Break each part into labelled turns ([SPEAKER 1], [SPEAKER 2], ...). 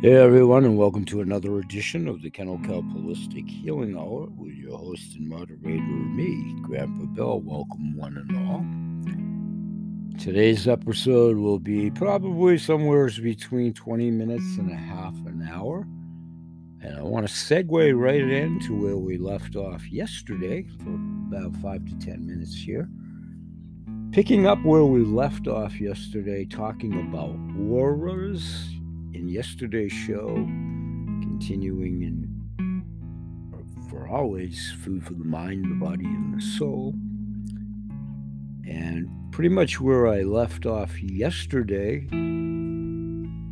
[SPEAKER 1] Hey everyone, and welcome to another edition of the Kennel Kelp Holistic Healing Hour with your host and moderator, me, Grandpa Bill. Welcome, one and all. Today's episode will be probably somewhere between 20 minutes and a half an hour. And I want to segue right into where we left off yesterday for about five to 10 minutes here. Picking up where we left off yesterday, talking about auras in yesterday's show, continuing in for always food for the mind, the body, and the soul. And pretty much where I left off yesterday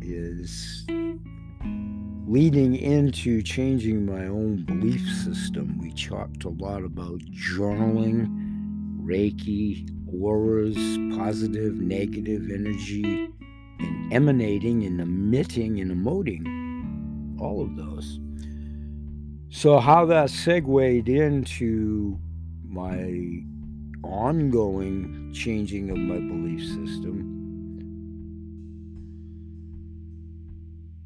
[SPEAKER 1] is leading into changing my own belief system. We talked a lot about journaling, Reiki, auras, positive, negative energy, emanating and emitting and emoting all of those. So, how that segued into my ongoing changing of my belief system,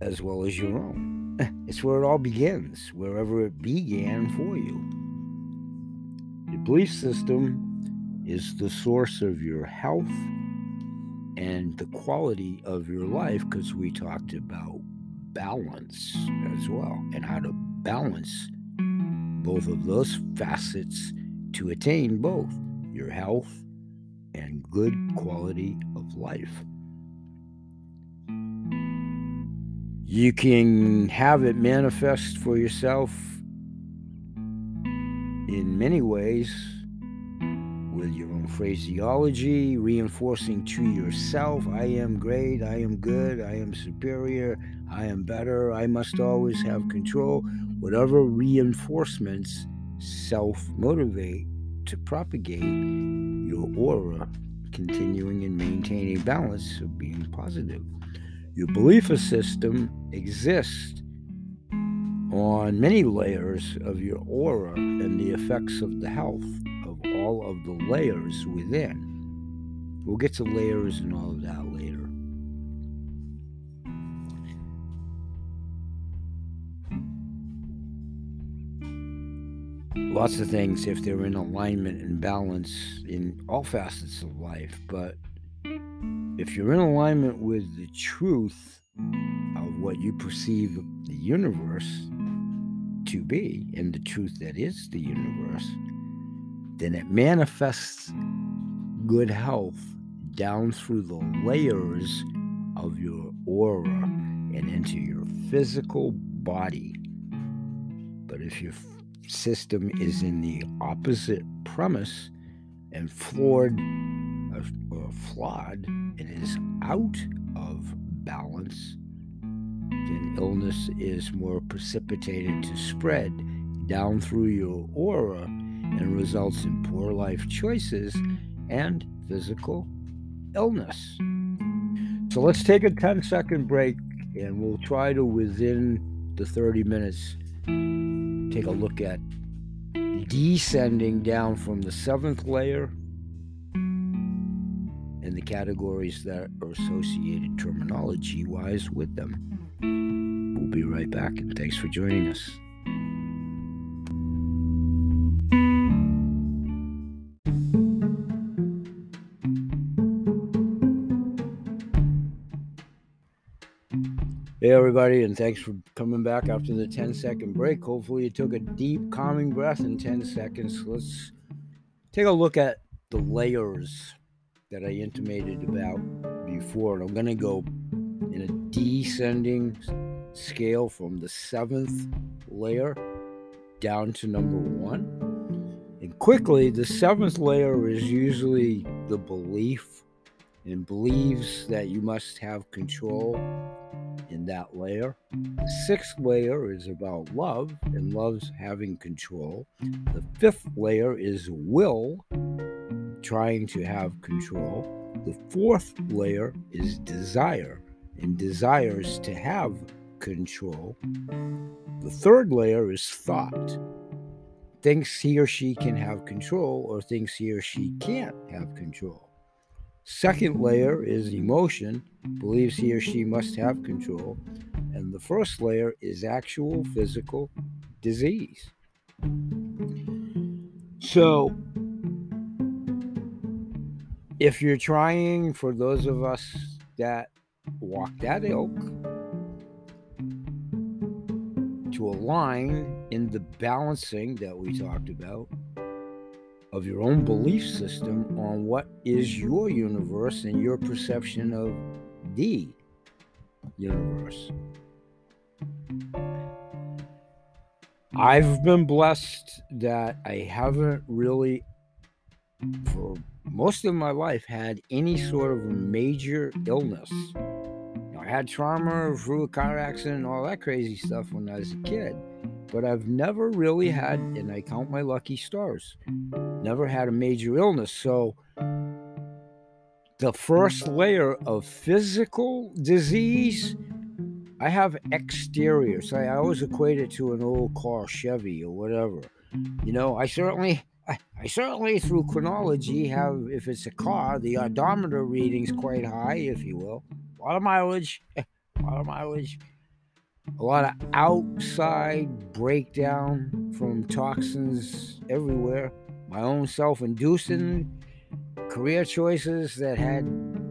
[SPEAKER 1] as well as your own. It's where it all begins, wherever it began for you. Your belief system is the source of your health and the quality of your life because we talked about balance as well and how to balance both of those facets to attain both your health and good quality of life. You can have it manifest for yourself in many ways with your own phraseology, reinforcing to yourself, I am great, I am good, I am superior, I am better, I must always have control. Whatever reinforcements self motivate to propagate your aura, continuing and maintaining balance of being positive. Your belief system exists on many layers of your aura and the effects of the health all of the layers within. We'll get to layers and all of that later. Lots of things, if they're in alignment and balance in all facets of life, but if you're in alignment with the truth of what you perceive the universe to be and the truth that is the universe, then it manifests good health down through the layers of your aura and into your physical body. But if your system is in the opposite premise and flawed or flawed and is out of balance, then illness is more precipitated to spread down through your aura and results in poor life choices and physical illness. So let's take a 10 second break and we'll try to, within the 30 minutes, take a look at descending down from the seventh layer and the categories that are associated terminology wise with them. We'll be right back and thanks for joining us. Hey, everybody, and thanks for coming back after the 10 second break. Hopefully, you took a deep, calming breath in 10 seconds. Let's take a look at the layers that I intimated about before. And I'm going to go in a descending scale from the seventh layer down to number one. And quickly, the seventh layer is usually the belief and believes that you must have control in that layer. The sixth layer is about love, and love's having control. The fifth layer is will, trying to have control. The fourth layer is desire, and desires to have control. The third layer is thought, thinks he or she can have control or thinks he or she can't have control. Second layer is emotion, believes he or she must have control. And the first layer is actual physical disease. So, if you're trying, for those of us that walk that ilk, to align in the balancing that we talked about of your own belief system on what is your universe and your perception of the universe. I've been blessed that I haven't really, for most of my life, had any sort of major illness. I had trauma through a car accident and all that crazy stuff when I was a kid, but I've never really had, and I count my lucky stars, never had a major illness. So the first layer of physical disease I have exteriors. I, I always equate it to an old car, Chevy or whatever. You know, I certainly, I, I certainly through chronology have, if it's a car, the odometer reading's quite high, if you will. A lot of mileage, a lot of mileage, a lot of outside breakdown from toxins everywhere. My own self-inducing career choices that had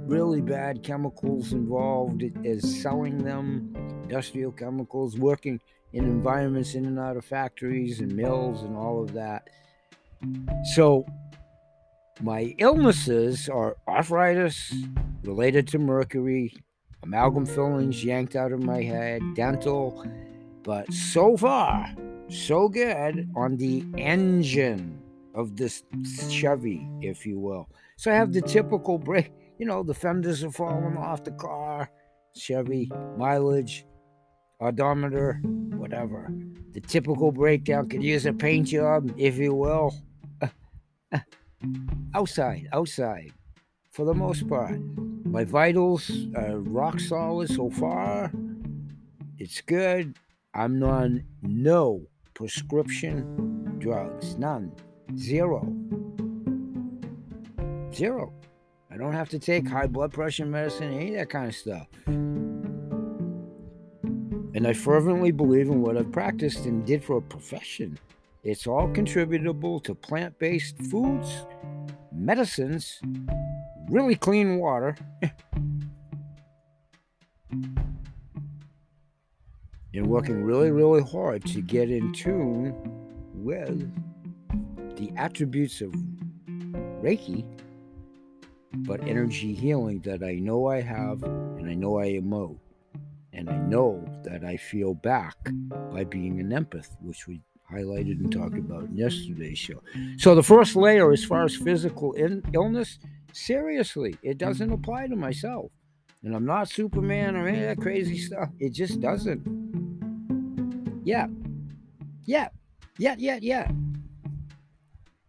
[SPEAKER 1] really bad chemicals involved as selling them, industrial chemicals, working in environments in and out of factories and mills and all of that. So, my illnesses are arthritis related to mercury, amalgam fillings yanked out of my head, dental, but so far, so good on the engine of this Chevy, if you will. So I have the typical break you know, the fenders are falling off the car, Chevy, mileage, odometer, whatever. The typical breakdown could use a paint job, if you will. outside, outside, for the most part. My vitals are rock solid so far. It's good. I'm on no prescription drugs, none, zero, zero. I don't have to take high blood pressure medicine, any of that kind of stuff. And I fervently believe in what I've practiced and did for a profession. It's all contributable to plant based foods, medicines, really clean water. and working really, really hard to get in tune with the attributes of Reiki but energy healing that I know I have and I know I emote. And I know that I feel back by being an empath, which we highlighted and talked about in yesterday's show. So, the first layer, as far as physical in- illness, seriously, it doesn't apply to myself. And I'm not Superman or any of that crazy stuff. It just doesn't. Yeah. Yeah. Yeah, yeah, yeah.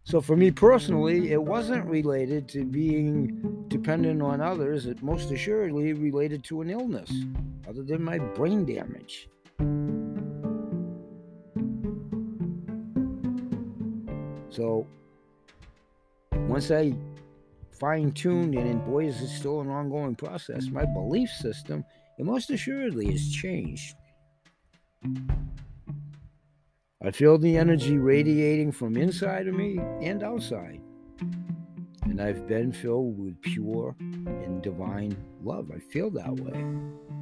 [SPEAKER 1] So for me personally, it wasn't related to being dependent on others. It most assuredly related to an illness, other than my brain damage. So once I fine tuned, and boy, is it still an ongoing process, my belief system, it most assuredly has changed. I feel the energy radiating from inside of me and outside. And I've been filled with pure and divine love. I feel that way.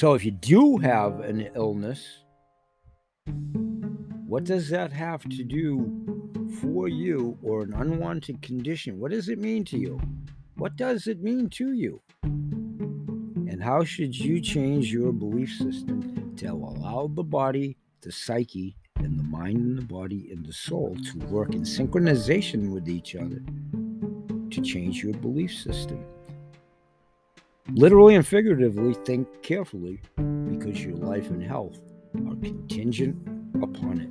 [SPEAKER 1] So if you do have an illness, what does that have to do for you or an unwanted condition? What does it mean to you? What does it mean to you? And how should you change your belief system to allow the body, the psyche, and the mind and the body and the soul to work in synchronization with each other to change your belief system? Literally and figuratively, think carefully because your life and health are contingent upon it.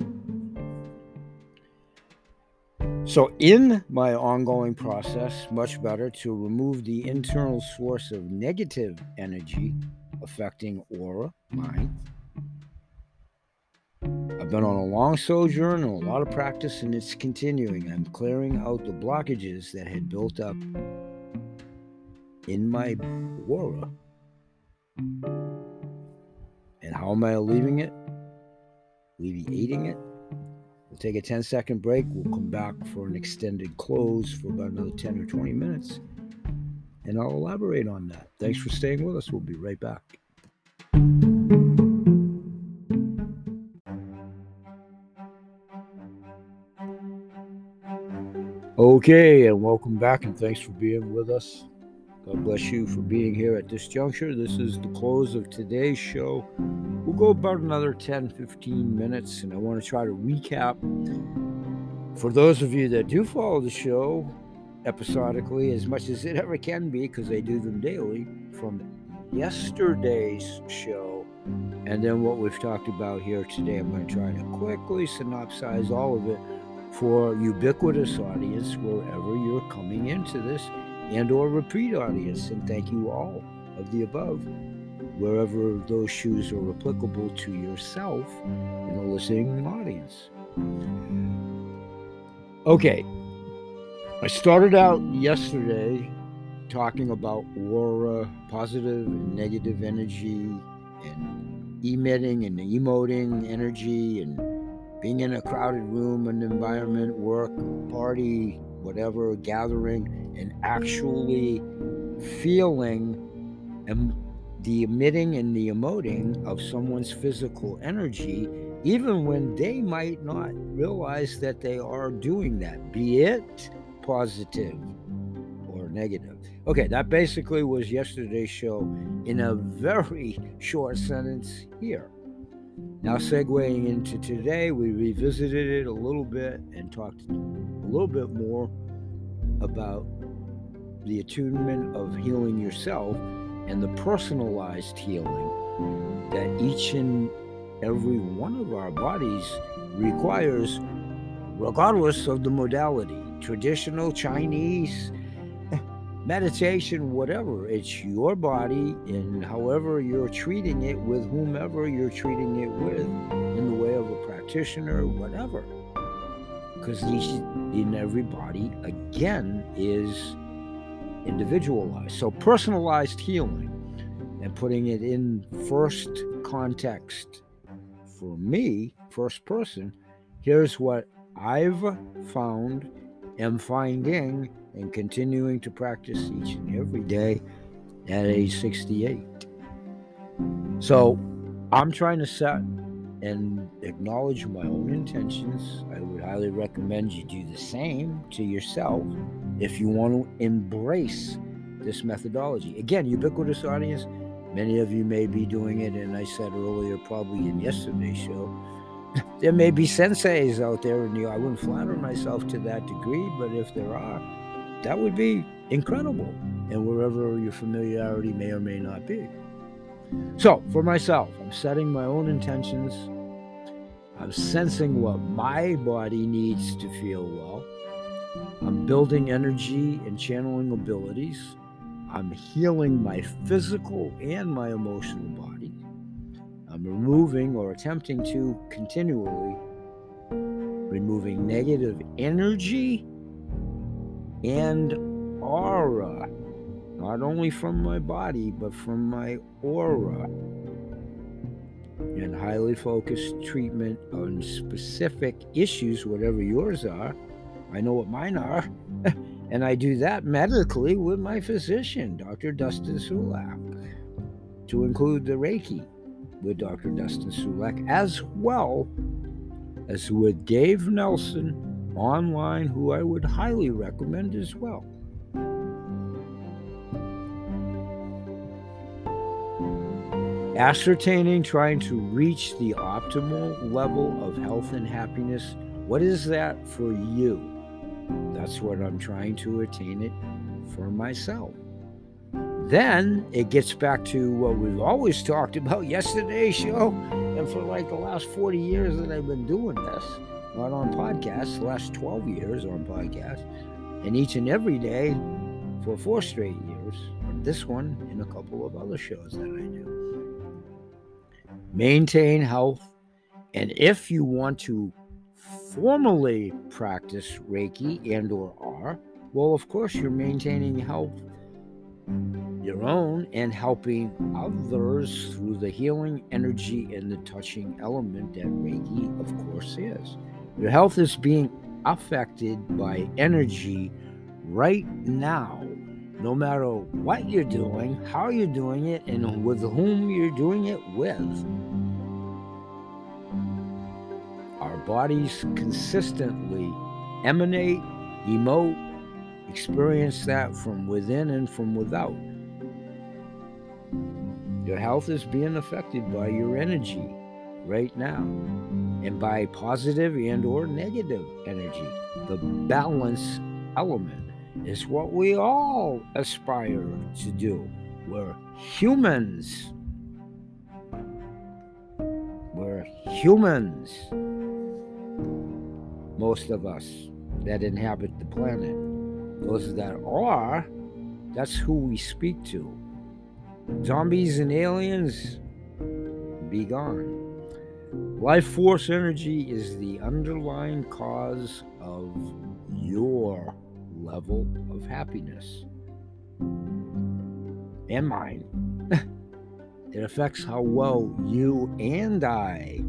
[SPEAKER 1] So, in my ongoing process, much better to remove the internal source of negative energy affecting aura, mind, I've been on a long sojourn and a lot of practice, and it's continuing. I'm clearing out the blockages that had built up in my aura. And how am I leaving it? Alleviating it? We'll take a 10 second break. We'll come back for an extended close for about another 10 or 20 minutes. And I'll elaborate on that. Thanks for staying with us. We'll be right back. Okay, and welcome back, and thanks for being with us. God bless you for being here at this juncture. This is the close of today's show. We'll go about another 10 15 minutes, and I want to try to recap. For those of you that do follow the show episodically, as much as it ever can be, because I do them daily, from yesterday's show and then what we've talked about here today. I'm going to try to quickly synopsize all of it for ubiquitous audience wherever you're coming into this and or repeat audience. And thank you all of the above, wherever those shoes are applicable to yourself in a listening audience. Okay, I started out yesterday talking about aura, positive and negative energy, and emitting and emoting energy, and being in a crowded room, an environment, work, party, whatever, gathering, and actually feeling em- the emitting and the emoting of someone's physical energy, even when they might not realize that they are doing that, be it positive or negative. Okay, that basically was yesterday's show in a very short sentence here. Now, segueing into today, we revisited it a little bit and talked little bit more about the attunement of healing yourself and the personalized healing that each and every one of our bodies requires, regardless of the modality traditional, Chinese, meditation, whatever. It's your body, and however you're treating it with whomever you're treating it with, in the way of a practitioner, whatever. Because each in every body, again, is individualized. So personalized healing and putting it in first context for me, first person, here's what I've found, am finding, and continuing to practice each and every day at age 68. So I'm trying to set and acknowledge my own intentions. I would highly recommend you do the same to yourself if you want to embrace this methodology. Again, ubiquitous audience, many of you may be doing it, and I said earlier, probably in yesterday's show, there may be senseis out there, and I wouldn't flatter myself to that degree, but if there are, that would be incredible, and wherever your familiarity may or may not be. So, for myself, I'm setting my own intentions. I'm sensing what my body needs to feel well. I'm building energy and channeling abilities. I'm healing my physical and my emotional body. I'm removing or attempting to continually removing negative energy and aura not only from my body, but from my aura. And highly focused treatment on specific issues, whatever yours are. I know what mine are. and I do that medically with my physician, Dr. Dustin Sulak, to include the Reiki with Dr. Dustin Sulak, as well as with Dave Nelson online, who I would highly recommend as well. Ascertaining, trying to reach the optimal level of health and happiness. What is that for you? That's what I'm trying to attain it for myself. Then it gets back to what we've always talked about yesterday's show, and for like the last 40 years that I've been doing this, not on podcasts, the last 12 years on podcasts, and each and every day for four straight years, this one and a couple of other shows that I do maintain health And if you want to formally practice Reiki and or R, well, of course, you're maintaining health, your own, and helping others through the healing energy and the touching element that Reiki, of course, is. Your health is being affected by energy right now, no matter what you're doing, how you're doing it, and with whom you're doing it with. Our bodies consistently emanate, emote, experience that from within and from without. Your health is being affected by your energy right now and by positive and or negative energy. The balance element is what we all aspire to do. We're humans. We're humans. Most of us that inhabit the planet. Those that are, that's who we speak to. Zombies and aliens, be gone. Life force energy is the underlying cause of your level of happiness and mine. it affects how well you and I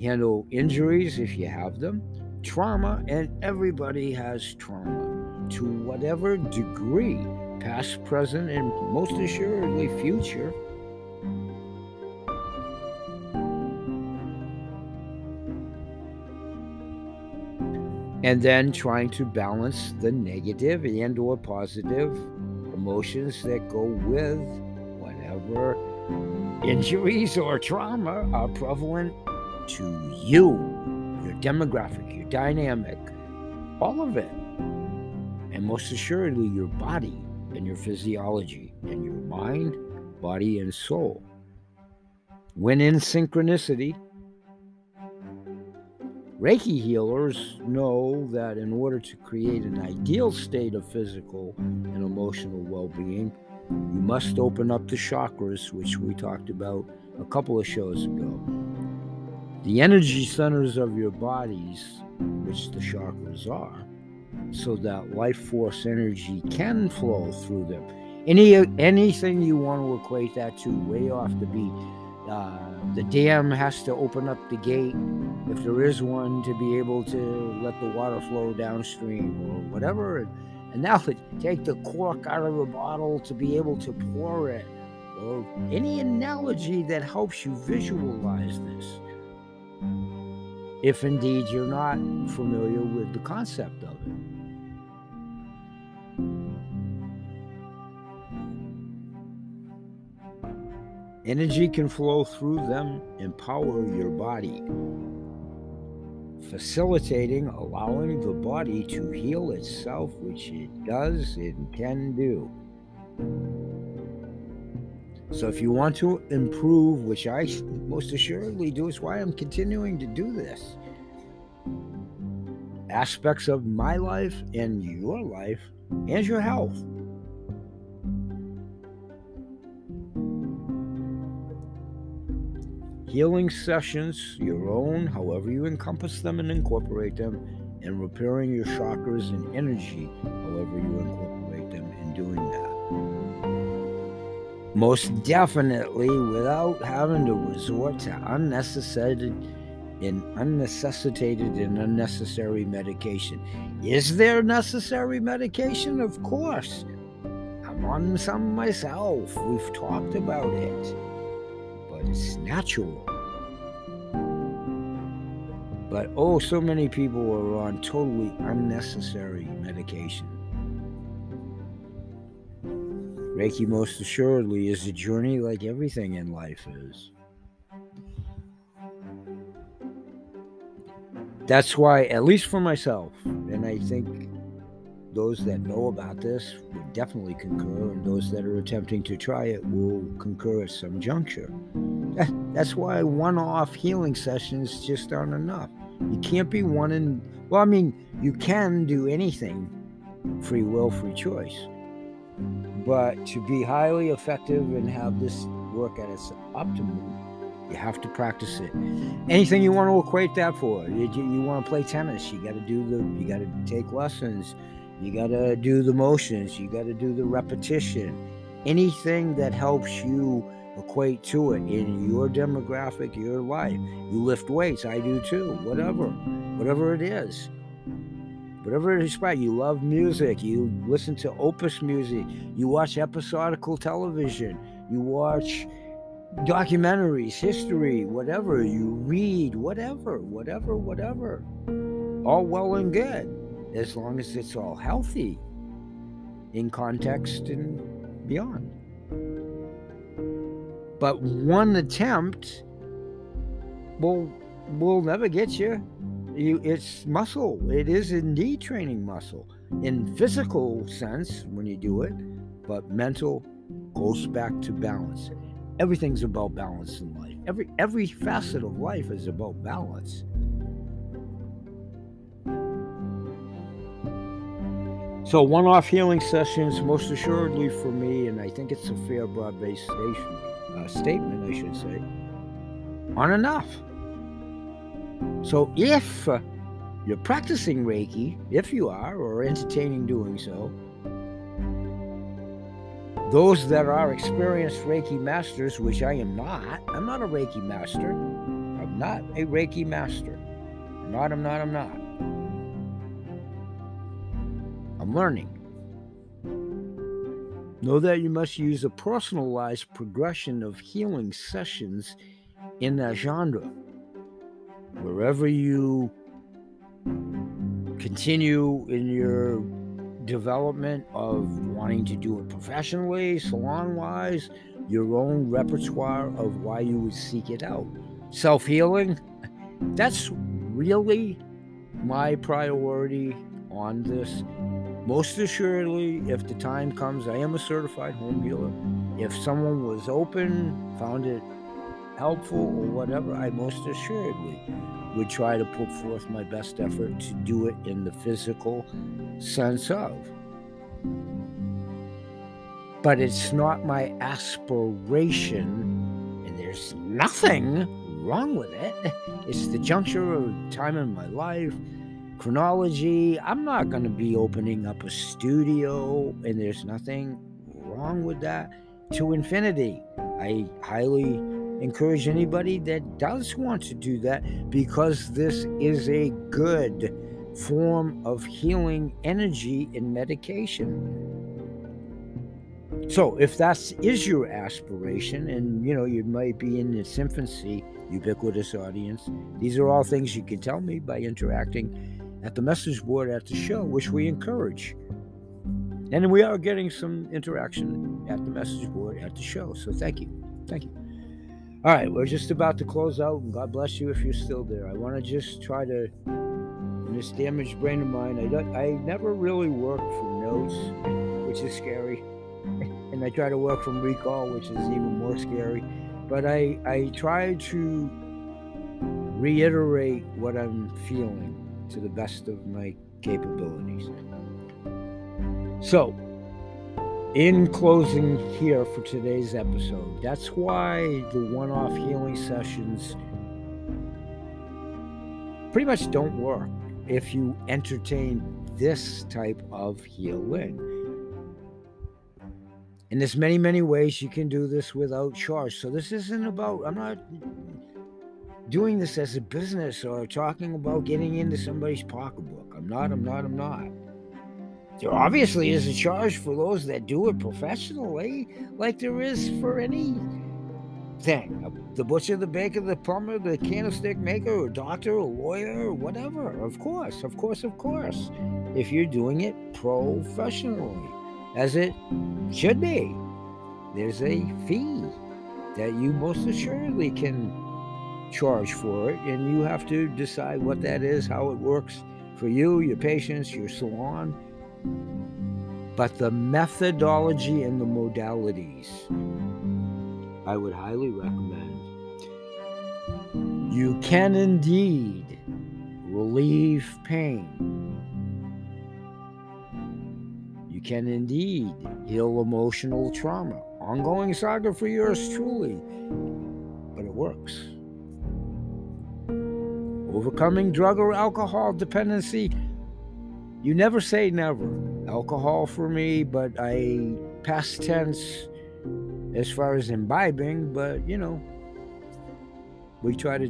[SPEAKER 1] handle injuries if you have them, trauma, and everybody has trauma to whatever degree, past, present, and most assuredly future. And then trying to balance the negative and or positive emotions that go with whatever injuries or trauma are prevalent to you your demographic your dynamic all of it. And most assuredly your body and your physiology and your mind body and soul. When in synchronicity Reiki healers know that in order to create an ideal state of physical and emotional well being, you must open up the chakras, which we talked about a couple of shows ago. The energy centers of your bodies, which the chakras are, so that life force energy can flow through them. Any anything you want to equate that to, way off the beat uh, the dam has to open up the gate, if there is one, to be able to let the water flow downstream or whatever. And, and now take the cork out of the bottle to be able to pour it, or any analogy that helps you visualize this. If indeed you're not familiar with the concept of it. Energy can flow through them, empower your body, facilitating, allowing the body to heal itself, which it does and can do. So, if you want to improve, which I most assuredly do, is why I'm continuing to do this, aspects of my life and your life and your health healing sessions, your own, however you encompass them and incorporate them, and repairing your chakras and energy, however you incorporate them in doing that. Most definitely without having to resort to unnecessary and unnecessitated and unnecessary medication. Is there necessary medication? Of course. I'm on some myself. We've talked about it it's natural. But oh, so many people are on totally unnecessary medication. Reiki, most assuredly, is a journey like everything in life is. That's why, at least for myself, and I think those that know about this would definitely concur, and those that are attempting to try it will concur at some juncture. That's why one off healing sessions just aren't enough. You can't be one in, well, I mean, you can do anything free will, free choice. But to be highly effective and have this work at its optimum, You have to practice it. Anything you want to equate that for? You, you want to play tennis? You got to do the. You got to take lessons. You got to do the motions. You got to do the repetition. Anything that helps you equate to it in your demographic, your life. You lift weights. I do too. Whatever, whatever it is whatever it is. You love music, you listen to opus music, you watch episodical television, you watch documentaries, history, whatever, you read, whatever, whatever, whatever. All well and good, as long as it's all healthy in context and beyond. But one attempt will will never get you you, it's muscle. It is indeed training muscle in physical sense when you do it, but mental goes back to balance. Everything's about balance in life. Every every facet of life is about balance. So one-off healing sessions, most assuredly for me, and I think it's a fair broad-based station, uh, statement, I should say, aren't enough. So if you're practicing Reiki, if you are, or entertaining doing so, those that are experienced Reiki masters, which I am not, I'm not a Reiki master. I'm not a Reiki master. I'm not, I'm not, I'm not. Learning. Know that you must use a personalized progression of healing sessions in that genre wherever you continue in your development of wanting to do it professionally, salon wise, your own repertoire of why you would seek it out. Self healing, that's really my priority on this. Most assuredly, if the time comes, I am a certified home healer. If someone was open, found it helpful or whatever, I most assuredly would try to put forth my best effort to do it in the physical sense of. But it's not my aspiration, and there's nothing wrong with it. It's the juncture of time in my life, chronology. I'm not going to be opening up a studio, and there's nothing wrong with that to infinity. I highly encourage anybody that does want to do that because this is a good form of healing energy in medication. So, if that is your aspiration, and you know, you might be in its infancy, ubiquitous audience, these are all things you can tell me by interacting at the message board at the show, which we encourage. And we are getting some interaction at the message board at the show. So, thank you. Thank you. All right, we're just about to close out, and God bless you if you're still there. I want to just try to, in this damaged brain of mine, I, I never really work from notes, which is scary. and I try to work from recall, which is even more scary. But I, I try to reiterate what I'm feeling to the best of my capabilities. So, in closing here for today's episode, that's why the one off healing sessions pretty much don't work if you entertain this type of healing. And there's many, many ways you can do this without charge. So this isn't about, I'm not doing this as a business or talking about getting into somebody's pocketbook. I'm not, I'm not, I'm not. There obviously is a charge for those that do it professionally, like there is for any thing. The butcher, the baker, the plumber, the candlestick maker, or doctor, or lawyer, or whatever. Of course, of course, of course. If you're doing it professionally, as it should be, there's a fee that you most assuredly can charge for it, and you have to decide what that is, how it works for you, your patients, your salon but the methodology and the modalities, I would highly recommend. You can indeed relieve pain. You can indeed heal emotional trauma. Ongoing saga for yours truly but it works. Overcoming drug or alcohol dependency, you never say never. Alcohol for me, but I past tense as far as imbibing, but you know, we try to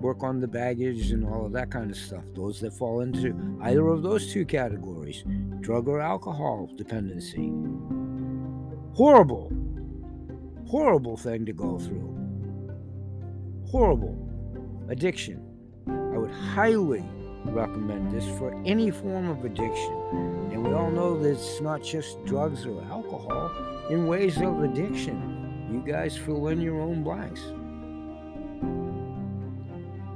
[SPEAKER 1] work on the baggage and all of that kind of stuff. Those that fall into either of those two categories, drug or alcohol dependency. Horrible, horrible thing to go through. Horrible addiction. Would highly recommend this for any form of addiction. And we all know that it's not just drugs or alcohol in ways of addiction. You guys fill in your own blanks.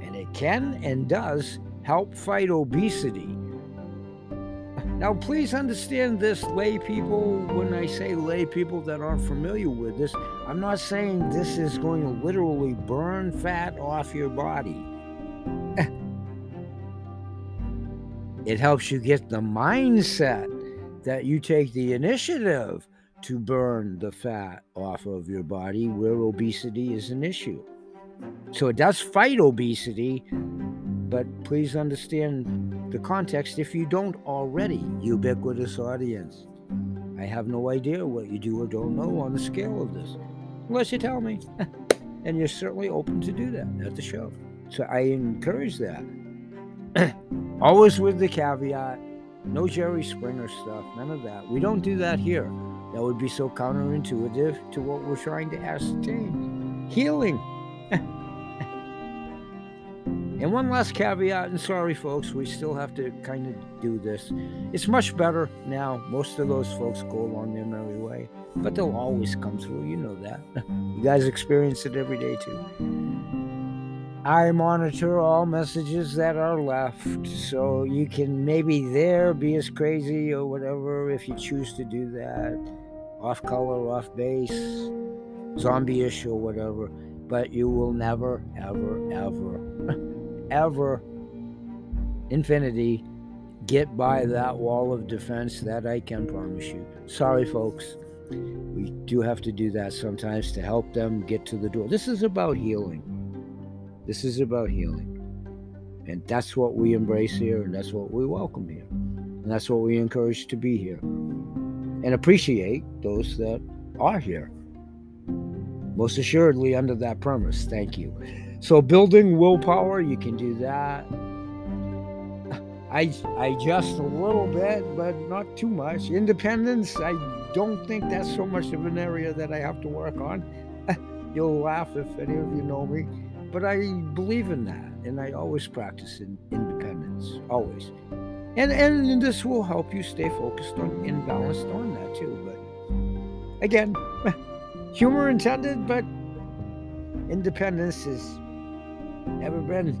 [SPEAKER 1] And it can and does help fight obesity. Now, please understand this, lay people. When I say lay people that aren't familiar with this, I'm not saying this is going to literally burn fat off your body. It helps you get the mindset that you take the initiative to burn the fat off of your body where obesity is an issue. So it does fight obesity, but please understand the context if you don't already, ubiquitous audience. I have no idea what you do or don't know on the scale of this, unless you tell me. and you're certainly open to do that at the show. So I encourage that. Always with the caveat no Jerry Springer stuff, none of that. We don't do that here. That would be so counterintuitive to what we're trying to ascertain healing. and one last caveat, and sorry, folks, we still have to kind of do this. It's much better now. Most of those folks go along their merry way, but they'll always come through. You know that. you guys experience it every day, too. I monitor all messages that are left, so you can maybe there be as crazy or whatever if you choose to do that. Off color, off base, zombie ish or whatever. But you will never, ever, ever, ever, infinity, get by that wall of defense. That I can promise you. Sorry, folks. We do have to do that sometimes to help them get to the door. This is about healing. This is about healing. And that's what we embrace here, and that's what we welcome here. And that's what we encourage to be here. And appreciate those that are here. Most assuredly, under that premise. Thank you. So, building willpower, you can do that. I, I just a little bit, but not too much. Independence, I don't think that's so much of an area that I have to work on. You'll laugh if any of you know me but I believe in that, and I always practice in independence, always. And and this will help you stay focused on and balanced on that too. But again, humor intended, but independence has never been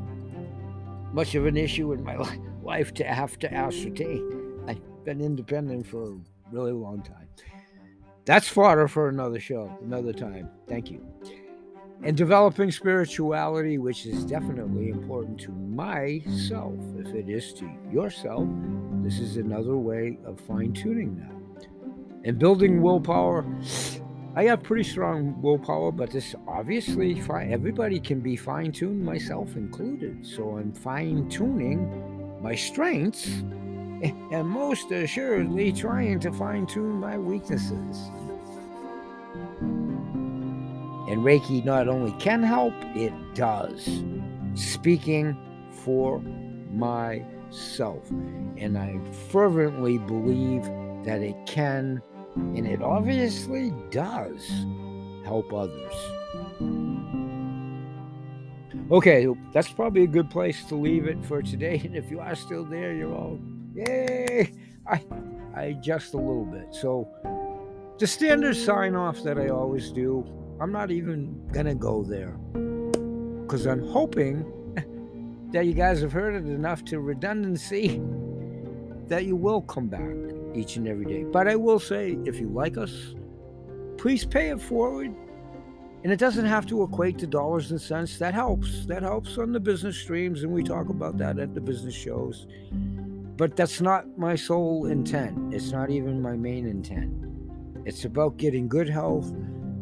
[SPEAKER 1] much of an issue in my life to have to ascertain. I've been independent for a really long time. That's fodder for another show, another time. Thank you and developing spirituality, which is definitely important to myself. If it is to yourself, this is another way of fine tuning that. And building willpower, I have pretty strong willpower, but this obviously. Everybody can be fine tuned, myself included. So I'm fine tuning my strengths and most assuredly trying to fine tune my weaknesses. And Reiki not only can help, it does. Speaking for myself. And I fervently believe that it can, and it obviously does, help others. Okay, that's probably a good place to leave it for today. And if you are still there, you're all, yay! I, I adjust a little bit. So, the standard sign off that I always do I'm not even going to go there because I'm hoping that you guys have heard it enough to redundancy that you will come back each and every day. But I will say, if you like us, please pay it forward. And it doesn't have to equate to dollars and cents. That helps. That helps on the business streams, and we talk about that at the business shows. But that's not my sole intent. It's not even my main intent. It's about getting good health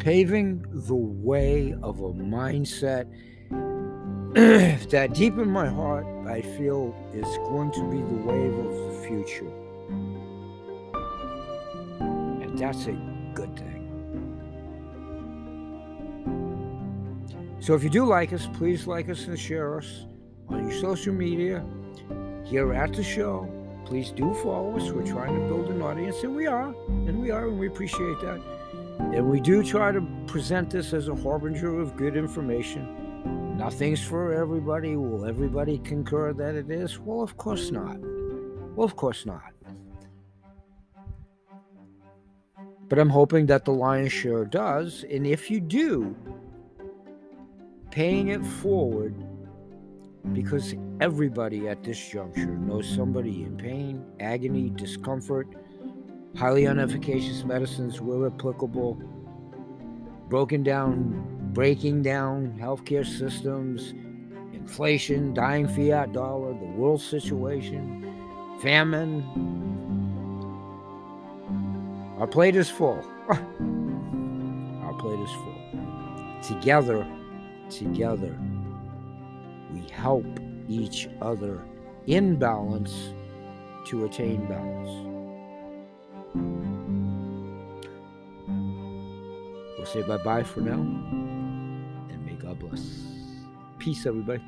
[SPEAKER 1] paving the way of a mindset that deep in my heart I feel is going to be the wave of the future. And that's a good thing. So if you do like us, please like us and share us on your social media here at the show. Please do follow us. We're trying to build an audience, and we are, and we are, and we appreciate that. And we do try to present this as a harbinger of good information. Nothing's for everybody. Will everybody concur that it is? Well, of course not. Well, of course not. But I'm hoping that the lion's share does. And if you do, paying it forward because everybody at this juncture knows somebody in pain, agony, discomfort, highly unefficacious medicines where applicable, broken down, breaking down healthcare systems, inflation, dying fiat dollar, the world situation, famine. Our plate is full. Our plate is full. Together, together, we help each other in balance to attain balance. We'll say bye bye for now, and may God bless. Peace, everybody.